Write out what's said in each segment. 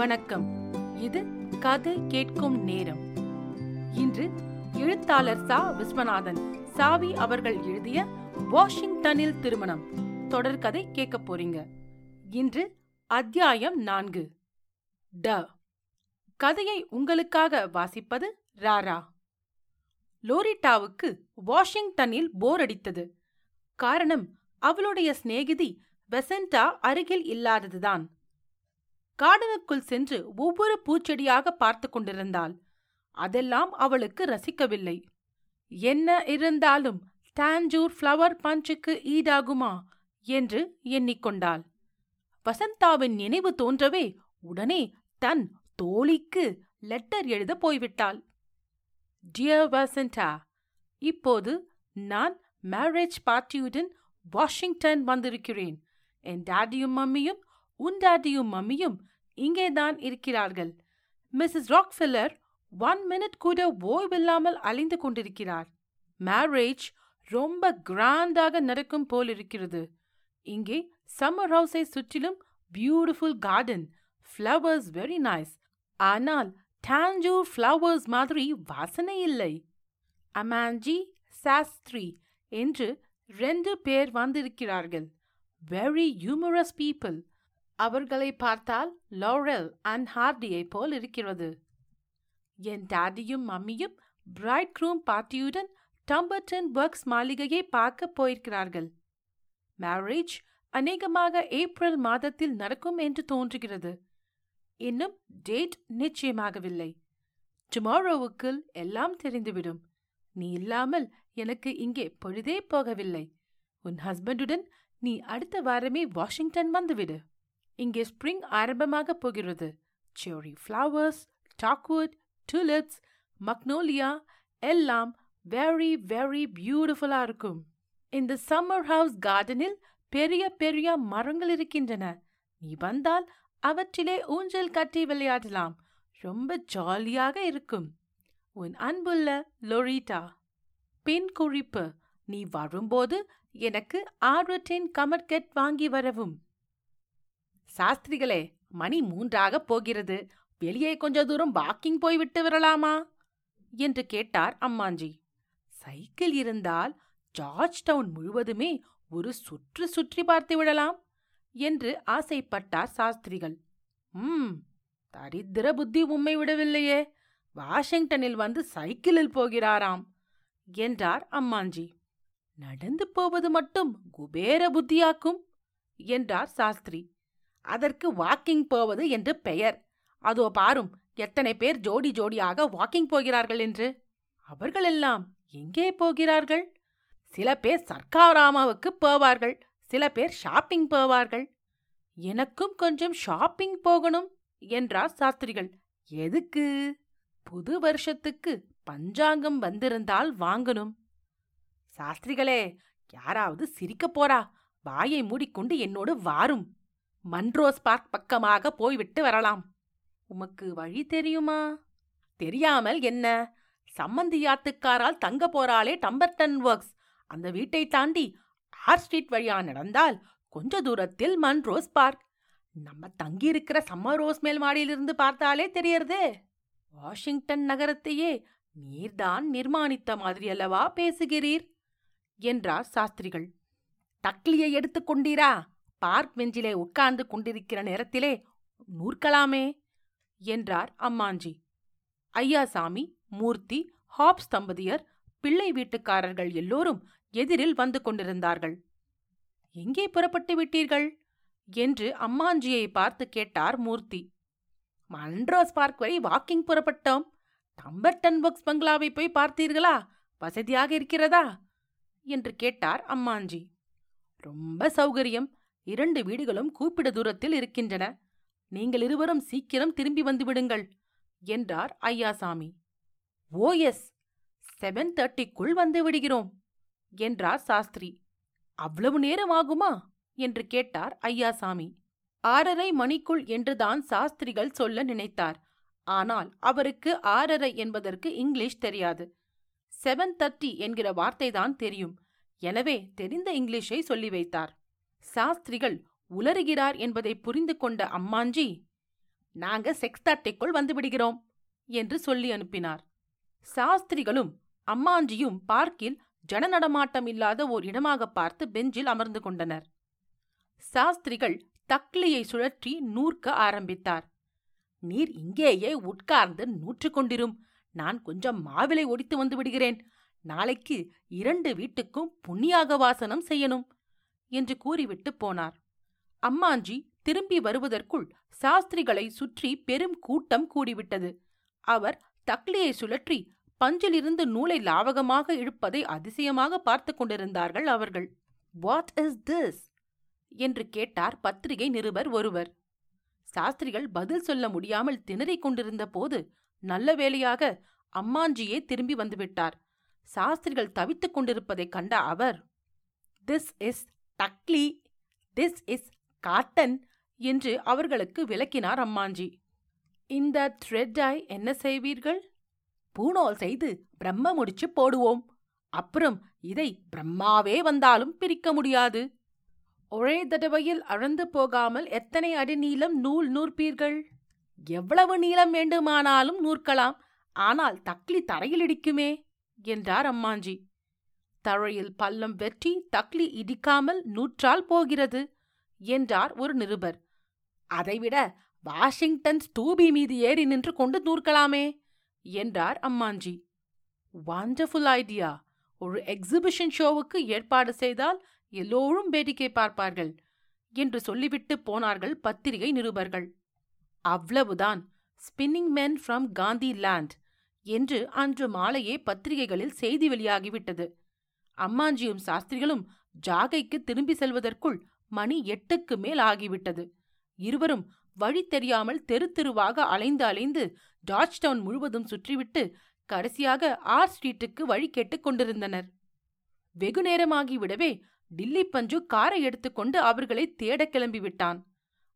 வணக்கம். இது கதை கேட்கும் நேரம். இன்று எழுத்தாளர் சா. விஸ்வநாதன் சாவி அவர்கள் எழுதிய வாஷிங்டனில் திருமணம். தொடர்கதை கேட்க போறீங்க. இன்று அத்தியாயம் நான்கு. ட. கதையை உங்களுக்காக வாசிப்பது ராரா. லோரிட்டாவுக்கு வாஷிங்டனில் போர் அடித்தது. காரணம் அவளுடைய சிநேகிதி வெசண்டா அருகில் இல்லாததுதான். கார்டனுக்குள் சென்று ஒவ்வொரு பூச்செடியாக பார்த்து கொண்டிருந்தாள். அதெல்லாம் அவளுக்கு ரசிக்கவில்லை. என்ன இருந்தாலும் டாஞ்சூர் ஃப்ளவர் பஞ்சுக்கு ஈடாகுமா? என்று எண்ணிக்கொண்டாள். வசந்தாவின் நினைவு தோன்றவே உடனே தன் தோழிக்கு லெட்டர் எழுத போய்விட்டாள். டியர் வசந்தா இப்போது நான் மேரேஜ் பார்ட்டியுடன் வாஷிங்டன் வந்திருக்கிறேன். என் டாடியும் மம்மியும் உன் டாடியும் மம்மியும் இங்கேதான் இருக்கிறார்கள். மிஸ்ஸஸ் ராக்ஃபில்லர் ஒன் மினிட் கூட ஓய்வில்லாமல் அலைந்து கொண்டிருக்கிறார். மேரேஜ் ரொம்ப கிராண்டாக நடக்கும் போல் இருக்கிறது இங்கே சம்மர் ஹவுஸை சுற்றிலும் beautiful garden flowers very nice. ஆனால் டான்ஜூர் ஃப்ளவர்ஸ் மாதிரி வாசனை இல்லை. அமான்ஜி சாஸ்திரி என்று ரெண்டு பேர் வந்திருக்கிறார்கள். வெரி ஹியூமரஸ் பீப்புள் அவர்களை பார்த்தால் லோரல் அண்ட் ஹார்டியை போல் இருக்கிறது. என் டாடியும் மம்மியும் பிரைட் க்ரூம் பார்ட்டியுடன் டம்பர்டன் ஒர்க்ஸ் மாளிகையை பார்க்க போயிருக்கிறார்கள். மேரேஜ் அநேகமாக ஏப்ரல் மாதத்தில் நடக்கும் என்று தோன்றுகிறது. இன்னும் டேட் நிச்சயமாகவில்லை. டுமாரோவுக்குள் எல்லாம் தெரிந்துவிடும். நீ இல்லாமல் எனக்கு இங்கே பொழுதே போகவில்லை. உன் ஹஸ்பண்டுடன் நீ அடுத்த வாரமே வாஷிங்டன் வந்துவிடு. இங்கே ஸ்ப்ரிங் ஆரம்பமாக போகிறது. செரி ஃப்ளவர்ஸ் டாக்வுட் டூலிப்ஸ் மக்னோலியா எல்லாம் வெரி வெரி பியூட்டிஃபுல்லா இருக்கும். இந்த சம்மர் ஹவுஸ் கார்டனில் பெரிய பெரிய மரங்கள் இருக்கின்றன. நீ வந்தால் அவற்றிலே ஊஞ்சல் கட்டி விளையாடலாம். ரொம்ப ஜாலியாக இருக்கும். உன் அன்புள்ள லொரிட்டா. பின் குறிப்பு நீ வரும்போது எனக்கு ஆறு டென் கமர்கெட் வாங்கி வரவும். சாஸ்திரிகளே மணி மூன்றாக போகிறது. வெளியே கொஞ்ச தூரம் வாக்கிங் போய்விட்டு விடலாமா? என்று கேட்டார் அம்மாஞ்சி. சைக்கிள் இருந்தால் ஜார்ஜ் டவுன் முழுவதுமே ஒரு சுற்று சுற்றி பார்த்து விடலாம் என்று ஆசைப்பட்டார் சாஸ்திரிகள். ம் தரித்திர புத்தி உம்மை விடவில்லையே. வாஷிங்டனில் வந்து சைக்கிளில் போகிறாராம் என்றார் அம்மாஞ்சி. நடந்து போவது மட்டும் குபேர புத்தியாக்கும் என்றார் சாஸ்திரி. அதற்கு வாக்கிங் போவது என்று பெயர். அதோ பாரும் எத்தனை பேர் ஜோடி ஜோடியாக வாக்கிங் போகிறார்கள் என்று. அவர்களெல்லாம் எங்கே போகிறார்கள்? சில பேர் சர்க்காராமாவுக்கு போவார்கள் சில பேர் ஷாப்பிங் போவார்கள். எனக்கும் கொஞ்சம் ஷாப்பிங் போகணும் என்றார் சாஸ்திரிகள். எதுக்கு? புது வருஷத்துக்கு பஞ்சாங்கம் வந்திருந்தால் வாங்கணும். சாஸ்திரிகளே யாராவது சிரிக்கப் போறா வாயை மூடிக்கொண்டு என்னோடு வாரும். மன்ரோஸ் பார்க் பக்கமாக போய்விட்டு வரலாம். உமக்கு வழி தெரியுமா? தெரியாமல் என்ன? சம்மந்தியாத்துக்காரால் தங்க போறாளே டம்பர்டன் ஒர்க்ஸ் அந்த வீட்டை தாண்டி ஆர் ஸ்ட்ரீட் வழியா நடந்தால் கொஞ்ச தூரத்தில் மன்ரோஸ் பார்க். நம்ம தங்கியிருக்கிற சம்மர் ரோஸ் மேல் மாடியிலிருந்து பார்த்தாலே தெரியறதே. வாஷிங்டன் நகரத்தையே நீர்தான் நிர்மாணித்த மாதிரி அல்லவா பேசுகிறீர்? என்றார் சாஸ்திரிகள். தக்லியை எடுத்துக் கொண்டீரா? பார்க் பெஞ்சிலே உட்கார்ந்து கொண்டிருக்கிற நேரத்திலே நூற்கலாமே! என்றார் அம்மாஞ்சி. ஐயாசாமி மூர்த்தி ஹாப்ஸ் தம்பதியர் பிள்ளை வீட்டுக்காரர்கள் எல்லோரும் எதிரில் வந்து கொண்டிருந்தார்கள். எங்கே புறப்பட்டு விட்டீர்கள்? என்று அம்மாஞ்சியை பார்த்து கேட்டார் மூர்த்தி. மன்ரோஸ் பார்க் வரை வாக்கிங் புறப்பட்டோம். டம்பர்டன் ஒர்க்ஸ் பங்களாவை போய் பார்த்தீர்களா? வசதியாக இருக்கிறதா? என்று கேட்டார் அம்மாஞ்சி. ரொம்ப சௌகரியம். இரண்டு வீடுகளும் கூப்பிட தூரத்தில் இருக்கின்றன. நீங்கள் இருவரும் சீக்கிரம் திரும்பி வந்துவிடுங்கள் என்றார் ஐயாசாமி. ஓ எஸ் செவன் தேர்ட்டிக்குள் வந்து விடுகிறோம் என்றார் சாஸ்திரி. அவ்வளவு நேரம் ஆகுமா? என்று கேட்டார் ஐயாசாமி. ஆறரை மணிக்குள் என்றுதான் சாஸ்திரிகள் சொல்ல நினைத்தார். ஆனால் அவருக்கு ஆறரை என்பதற்கு இங்கிலீஷ் தெரியாது. செவன் தர்ட்டி என்கிற வார்த்தைதான் தெரியும். எனவே தெரிந்த இங்கிலீஷை சொல்லி வைத்தார். சாஸ்திரிகள் உலறுகிறார் என்பதை புரிந்து கொண்ட அம்மாஞ்சி நாங்க செக்ஸ் தட்டைக்குள் வந்து விடுகிறோம் என்று சொல்லி அனுப்பினார். சாஸ்திரிகளும் அம்மாஞ்சியும் பார்க்கில் ஜன நடமாட்டம் இல்லாத ஓர் இடமாக பார்த்து பெஞ்சில் அமர்ந்து கொண்டனர். சாஸ்திரிகள் தக்லியை சுழற்றி நூற்க ஆரம்பித்தார். நீர் இங்கேயே உட்கார்ந்து நூற்று கொண்டிரும். நான் கொஞ்சம் மாவிலை ஒடித்து வந்து விடுகிறேன். நாளைக்கு இரண்டு வீட்டுக்கும் புண்ணியாக வாசனம் செய்யணும். என்று கூறிவிட்டு போனார். அம்மாஞ்சி திரும்பி வருவதற்குள் சாஸ்திரிகளை சுற்றி பெரும் கூட்டம் கூடிவிட்டது. அவர் தக்லியை சுழற்றி பஞ்சிலிருந்து நூலை லாவகமாக இழுப்பதை அதிசயமாக பார்த்து கொண்டிருந்தார்கள் அவர்கள். வாட் இஸ் திஸ் என்று கேட்டார் பத்திரிகை நிருபர் ஒருவர். சாஸ்திரிகள் பதில் சொல்ல முடியாமல் திணறிக் கொண்டிருந்த போது நல்ல வேளையாக அம்மாஞ்சியே திரும்பி வந்துவிட்டார். சாஸ்திரிகள் தவித்துக் கொண்டிருப்பதைக் கண்ட அவர் this is takli this is cotton என்று அவர்களுக்கு விளக்கினார் அம்மாஞ்சி. இந்த த்ரெட்டாய் என்ன செய்வீர்கள்? பூணோல் செய்து பிரம்ம முடிச்சு போடுவோம். அப்புறம் இதை பிரம்மாவே வந்தாலும் பிரிக்க முடியாது. ஒரே தடவையில் அழந்து போகாமல் எத்தனை அடி நீளம் நூல் நூற்பீர்கள்? எவ்வளவு நீளம் வேண்டுமானாலும் நூற்கலாம். ஆனால் தக்லி தரையில் இடிக்குமே என்றார் அம்மாஞ்சி. தழையில் பள்ளம் வெற்றி தக்லி இடிக்காமல் நூற்றால் போகிறது என்றார் ஒரு நிருபர். அதைவிட வாஷிங்டன் ஸ்டூபி மீது ஏறி நின்று கொண்டு தூர்க்கலாமே என்றார் அம்மாஞ்சி. வண்டர்ஃபுல் ஐடியா ஒரு எக்ஸிபிஷன் ஷோவுக்கு ஏற்பாடு செய்தால் எல்லோரும் வேடிக்கை பார்ப்பார்கள் என்று சொல்லிவிட்டு போனார்கள் பத்திரிகை நிருபர்கள். அவ்வளவுதான். Spinning men from Gandhi land என்று அன்று மாலையே பத்திரிகைகளில் செய்தி வெளியாகிவிட்டது. அம்மாஞ்சியும் சாஸ்திரிகளும் ஜாகைக்கு திரும்பி செல்வதற்குள் மணி எட்டுக்கு மேல் ஆகிவிட்டது. இருவரும் வழி தெரியாமல் தெரு தெருவாக அலைந்து அலைந்து ஜார்ஜ் டவுன் முழுவதும் சுற்றிவிட்டு கடைசியாக ஆர் ஸ்ட்ரீட்டுக்கு வழி கேட்டுக் கொண்டிருந்தனர். வெகு நேரமாகிவிடவே டில்லி பஞ்சு காரை எடுத்துக்கொண்டு அவர்களை தேடக் கிளம்பிவிட்டான்.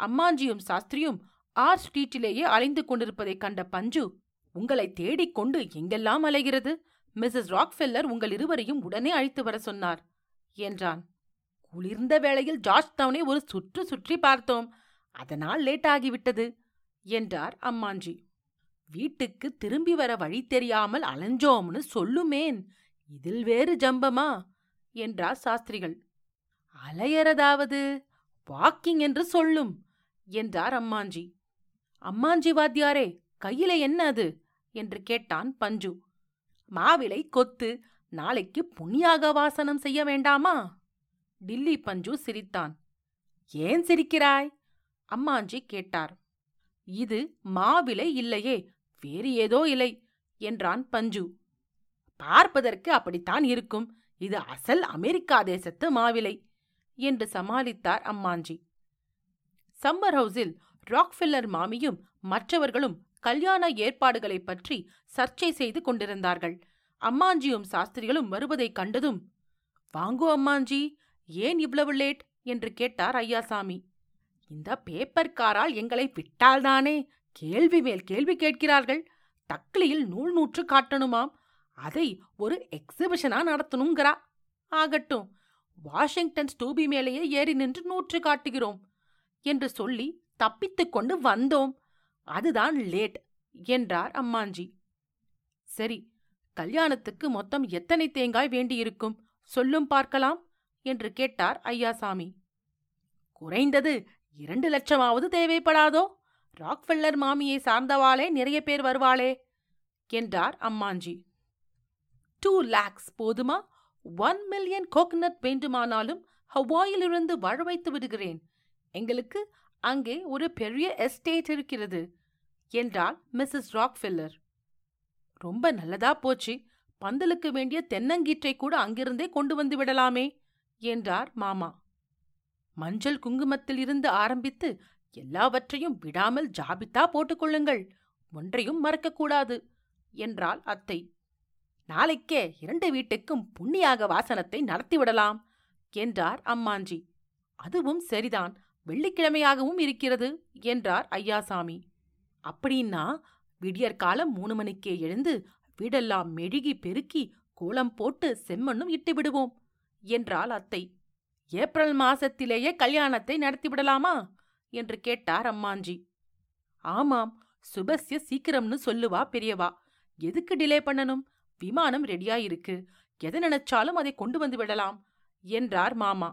அம்மாஞ்சியும் சாஸ்திரியும் ஆர் ஸ்ட்ரீட்டிலேயே அலைந்து கொண்டிருப்பதைக் கண்ட பஞ்சு உங்களை தேடிக்கொண்டு எங்கெல்லாம் அலைகிறது? மிஸ்ஸஸ் ராக்ஃபெல்லர் உங்கள் இருவரையும் உடனே அழைத்து வர சொன்னார். என்றான். குளிர்ந்த வேளையில் ஜார்ஜ் டவுனை ஒரு சுற்று சுற்றி பார்த்தோம். அதனால் லேட் ஆகிவிட்டது என்றார் அம்மாஞ்சி. வீட்டுக்கு திரும்பி வர வழி தெரியாமல் அலைஞ்சோம்னு சொல்லுமேன் இதில் வேறு ஜம்பமா? என்றார் சாஸ்திரிகள். அலையறதாவது வாக்கிங் என்று சொல்லும் என்றார் அம்மாஞ்சி. அம்மாஞ்சி வாத்தியாரே கையில என்ன அது? என்று கேட்டான் பஞ்சு. மாவிலை கொத்து நாளைக்கு புண்ணியாக வாசனம் செய்ய வேண்டாமா? டில்லி பஞ்சு சிரித்தான். ஏன் சிரிக்கிறாய்? அம்மாஞ்சி கேட்டார். இது மாவிலை இல்லையே வேறு ஏதோ இலை என்றான் பஞ்சு. பார்ப்பதற்கு அப்படித்தான் இருக்கும். இது அசல் அமெரிக்கா தேசத்து மாவிலை என்று சமாளித்தார் அம்மாஞ்சி. சம்மர் ஹவுஸில் ராக்ஃபில்லர் மாமியும் மற்றவர்களும் கல்யாண ஏற்பாடுகளைப் பற்றி சர்ச்சை செய்து கொண்டிருந்தார்கள். அம்மாஞ்சியும் சாஸ்திரிகளும் வருவதைக் கண்டதும் வாங்கோ அம்மாஞ்சி ஏன் இவ்வளவு லேட்? என்று கேட்டார் ஐயாசாமி. இந்த பேப்பர்காரால் எங்களை விட்டால்தானே? கேள்வி மேல் கேள்வி கேட்கிறார்கள். தக்லியில் நூல் நூற்று காட்டணுமாம். அதை ஒரு எக்ஸிபிஷனா நடத்தணுங்கிறா? ஆகட்டும் வாஷிங்டன் ஸ்டூபி மேலேயே ஏறி நின்று நூற்று காட்டுகிறோம் என்று சொல்லி தப்பித்துக் கொண்டு வந்தோம். அதுதான் லேட் என்றார் அம்மாஞ்சி. சரி கல்யாணத்துக்கு மொத்தம் எத்தனை தேங்காய் வேண்டியிருக்கும்? சொல்லும் பார்க்கலாம் என்று கேட்டார் ஐயாசாமி. குறைந்தது இரண்டு லட்சமாவது தேவைப்படாதோ? ராக்ஃபெல்லர் மாமியை சார்ந்தவாளே நிறைய பேர் வருவாளே என்றார் அம்மாஞ்சி. டூ லேக்ஸ் போதுமா? ஒன் மில்லியன் கோகனட் வேண்டுமானாலும் ஹவாயிலிருந்து வர வைத்து விடுகிறேன். எங்களுக்கு அங்கே ஒரு பெரிய எஸ்டேட் இருக்கிறது. என்றாள் மிஸ்ஸஸ் ராக்ஃபில்லர். ரொம்ப நல்லதா போச்சு. பந்தலுக்கு வேண்டிய தென்னங்கீற்றை கூட அங்கிருந்தே கொண்டு வந்து விடலாமே என்றார் மாமா. மஞ்சள் குங்குமத்தில் இருந்து ஆரம்பித்து எல்லாவற்றையும் விடாமல் ஜாபித்தா போட்டுக்கொள்ளுங்கள் ஒன்றையும் மறக்கக்கூடாது என்றாள் அத்தை. நாளைக்கே இரண்டு வீட்டுக்கும் புண்ணியாக வாசனத்தை நடத்திவிடலாம் என்றார் அம்மாஞ்சி. அதுவும் சரிதான். வெள்ளிக்கிழமையாகவும் இருக்கிறது என்றார் ஐயாசாமி. அப்படின்னா விடியற்காலம் மூணு மணிக்கே எழுந்து வீடெல்லாம் மெழுகி பெருக்கி கோலம் போட்டு செம்மண்ணும் இட்டு விடுவோம் என்றாள் அத்தை. ஏப்ரல் மாசத்திலேயே கல்யாணத்தை நடத்திவிடலாமா என்று கேட்டார் அம்மாஞ்சி. ஆமாம் சுபஸ்ய சீக்கிரம்னு சொல்லுவா பெரியவா. எதுக்கு டிலே பண்ணணும்? விமானம் ரெடியா இருக்கு எதை நினைச்சாலும் அதை கொண்டு வந்து விடலாம் என்றார் மாமா.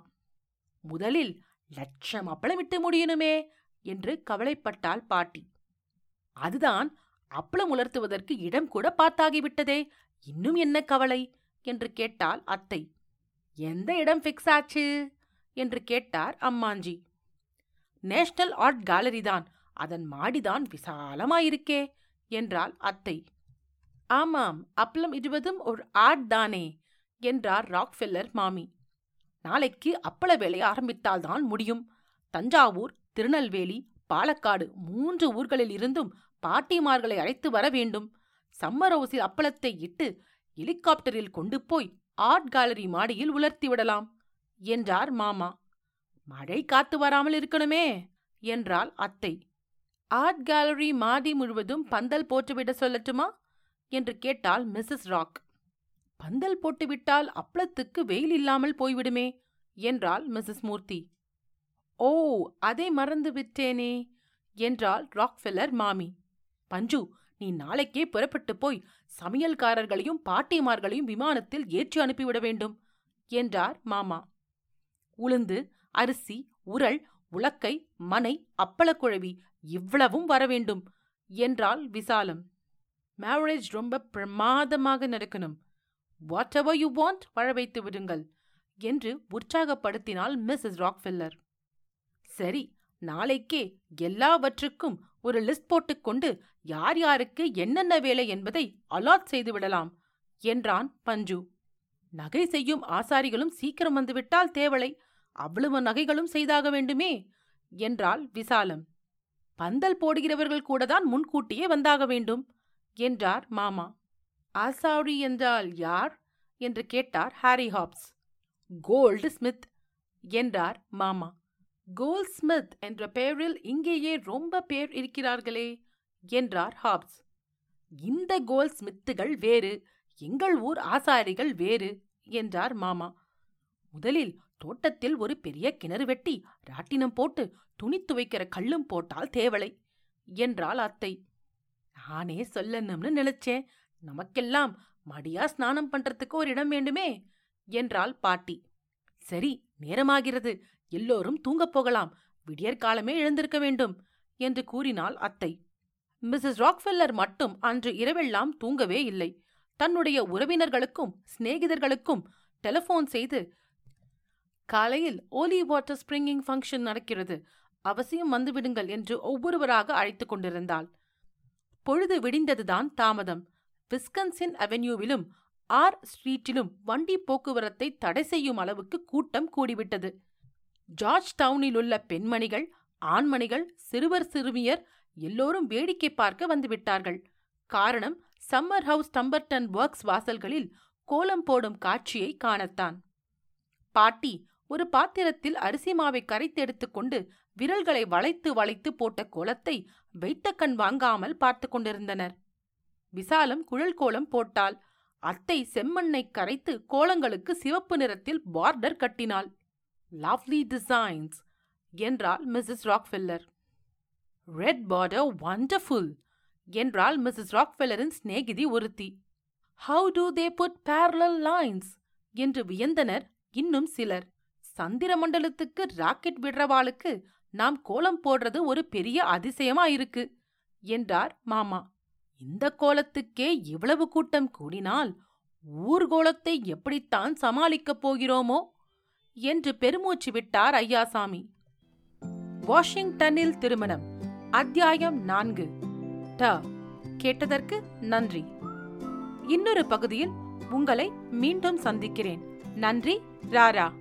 முதலில் லட்சம் அப்பளமிட்டு முடியணுமே என்று கவலைப்பட்டாள் பாட்டி. அதுதான் அப்பளம் உலர்த்துவதற்கு இடம் கூட பார்த்தாகிவிட்டதே. இன்னும் என்ன கவலை? என்று கேட்டாள் அத்தை. எந்த இடம் ஃபிக்ஸ் ஆச்சு? என்று கேட்டார் அம்மாஞ்சி. நேஷனல் ஆர்ட் கேலரி தான். அதன் மாடிதான் விசாலமாயிருக்கே என்றாள் அத்தை. ஆமாம் அப்பளம் இடுவதும் ஒரு ஆர்ட் தானே என்றார் ராக்ஃபெல்லர் மாமி. நாளைக்கு அப்பள வேலை ஆரம்பித்தால்தான் முடியும். தஞ்சாவூர் திருநெல்வேலி பாலக்காடு மூன்று ஊர்களில் இருந்தும் பாட்டிமார்களை அழைத்து வர வேண்டும். சம்மர் ஹவுஸில் அப்பளத்தை இட்டு ஹெலிகாப்டரில் கொண்டு போய் ஆர்ட் கேலரி மாடியில் உலர்த்தி விடலாம் என்றார் மாமா. மழை காத்து வராமல் இருக்கணுமே என்றாள் அத்தை. ஆர்ட் கேலரி மாடி முழுவதும் பந்தல் போட்டுவிட சொல்லட்டுமா? என்று கேட்டாள் மிஸ்ஸஸ் ராக். பந்தல் போட்டுவிட்டால் அப்பளத்துக்கு வெயில் இல்லாமல் போய்விடுமே என்றாள் மிஸ்ஸஸ் மூர்த்தி. ஓ அதை மறந்து விட்டேனே என்றாள் ராக்ஃபெல்லர் மாமி. அஞ்சு நீ நாளைக்கே புறப்பட்டு போய் சமையல்காரர்களையும் பாட்டிமார்களையும் விமானத்தில் ஏற்றி அனுப்பிவிட வேண்டும் என்றார் மாமா. உளுந்து அரிசி உரள் உலக்கை மனை அப்பளக்குழவி இவ்வளவும் வரவேண்டும் என்றாள் விசாலம். மேரேஜ் ரொம்ப பிரமாதமாக நடக்கணும். வாட் எவர் யூ வாண்ட் வர வைத்து விடுங்கள் என்று உற்சாகப்படுத்தினாள் மிஸ்ஸஸ் ராக்ஃபில்லர் சரி நாளைக்கே எல்லாவற்றுக்கும் ஒரு லிஸ்ட் போட்டுக்கொண்டு யார் யாருக்கு என்னென்ன வேலை என்பதை அலாட் செய்துவிடலாம் என்றான் பஞ்சு. நகை செய்யும் ஆசாரிகளும் சீக்கிரம் வந்துவிட்டால் தேவலை அவ்வளவு நகைகளும் செய்தாக வேண்டுமே என்றாள் விசாலம். பந்தல் போடுகிறவர்கள் கூடதான் முன்கூட்டியே வந்தாக வேண்டும் என்றார் மாமா. ஆசாரி என்றால் யார்? என்று கேட்டார் ஹாரி ஹாப்ஸ். கோல்டு ஸ்மித் என்றார் மாமா. கோல்ஸ்மித் என்ற பெயரில் இங்கேயே ரொம்ப பேர் இருக்கிறார்களே என்றார் ஹாப்ஸ். இந்த கோல்ஸ்மித்துகள் வேறு எங்கள் ஊர் ஆசாரிகள் வேறு என்றார் மாமா. முதலில் தோட்டத்தில் ஒரு பெரிய கிணறு வெட்டி ராட்டினம் போட்டு துணி துவைக்கிற கல்லும் போட்டால் தேவலை என்றாள் அத்தை. நானே சொல்லணும்னு நினைச்சேன் நமக்கெல்லாம் மடியா ஸ்நானம் பண்றதுக்கு ஒரு இடம் வேண்டுமே என்றாள் பாட்டி. சரி நேரமாகிறது எல்லோரும் தூங்கப் போகலாம். விடியற்காலமே எழுந்திருக்க வேண்டும் என்று கூறினாள் அத்தை. மிஸ்ஸஸ் ராக்ஃபெல்லர் மட்டும் அன்று இரவெல்லாம் தூங்கவே இல்லை. தன்னுடைய உறவினர்களுக்கும் சிநேகிதர்களுக்கும் டெலிஃபோன் செய்து காலையில் ஓலி வாட்டர் ஸ்பிரிங்கிங் ஃபங்க்ஷன் நடக்கிறது. அவசியம் வந்துவிடுங்கள் என்று ஒவ்வொருவராக அழைத்துக் கொண்டிருந்தாள். பொழுது விடிந்ததுதான் தாமதம். விஸ்கன்சின் அவென்யூவிலும் ஆர் ஸ்ட்ரீட்டிலும் வண்டி போக்குவரத்தை தடை செய்யும் அளவுக்கு கூட்டம் கூடிவிட்டது. ஜார்ஜ் டவுனிலுள்ள பெண்மணிகள் ஆண்மணிகள் சிறுவர் சிறுமியர் எல்லோரும் வேடிக்கை பார்க்க வந்துவிட்டார்கள். காரணம் சம்மர் ஹவுஸ் டம்பர்டன் ஒர்க்ஸ் வாசல்களில் கோலம் போடும் காட்சியை காணத்தான். பாட்டி ஒரு பாத்திரத்தில் அரிசி மாவை கரைத்தெடுத்துக் கொண்டு விரல்களை வளைத்து வளைத்து போட்ட கோலத்தை வைத்த கண் வாங்காமல் பார்த்து கொண்டிருந்தனர். விசாலம் குழல் கோலம் போட்டாள். அத்தை செம்மண்ணை கரைத்து கோலங்களுக்கு சிவப்பு நிறத்தில் பார்டர் கட்டினாள். லவ்லி டிசைன்ஸ் என்றாள் Mrs Rockefeller red border wonderful என்றாள் மிஸ்ஸஸ் ராக்ஃபெல்லரின் சிநேகிதி ஒருத்தி. How do they put parallel lines என்று வியந்தனர் இன்னும் சிலர். சந்திரமண்டலத்துக்கு ராக்கெட் விடுறவாளுக்கு நாம் கோலம் போடுறது ஒரு பெரிய அதிசயமா இருக்கு என்றார் மாமா. இந்த கோலத்துக்கே இவ்வளவு கூட்டம் கூடினால் ஊர்கோலத்தை எப்படித்தான் சமாளிக்கப் போகிறோமோ? என்று பெருமூச்சு விட்டார் ஐயாசாமி. வாஷிங்டனில் திருமணம். அத்தியாயம் நான்கு. ட. கேட்டதற்கு நன்றி. இன்னொரு பகுதியில் உங்களை மீண்டும் சந்திக்கிறேன். நன்றி ராரா.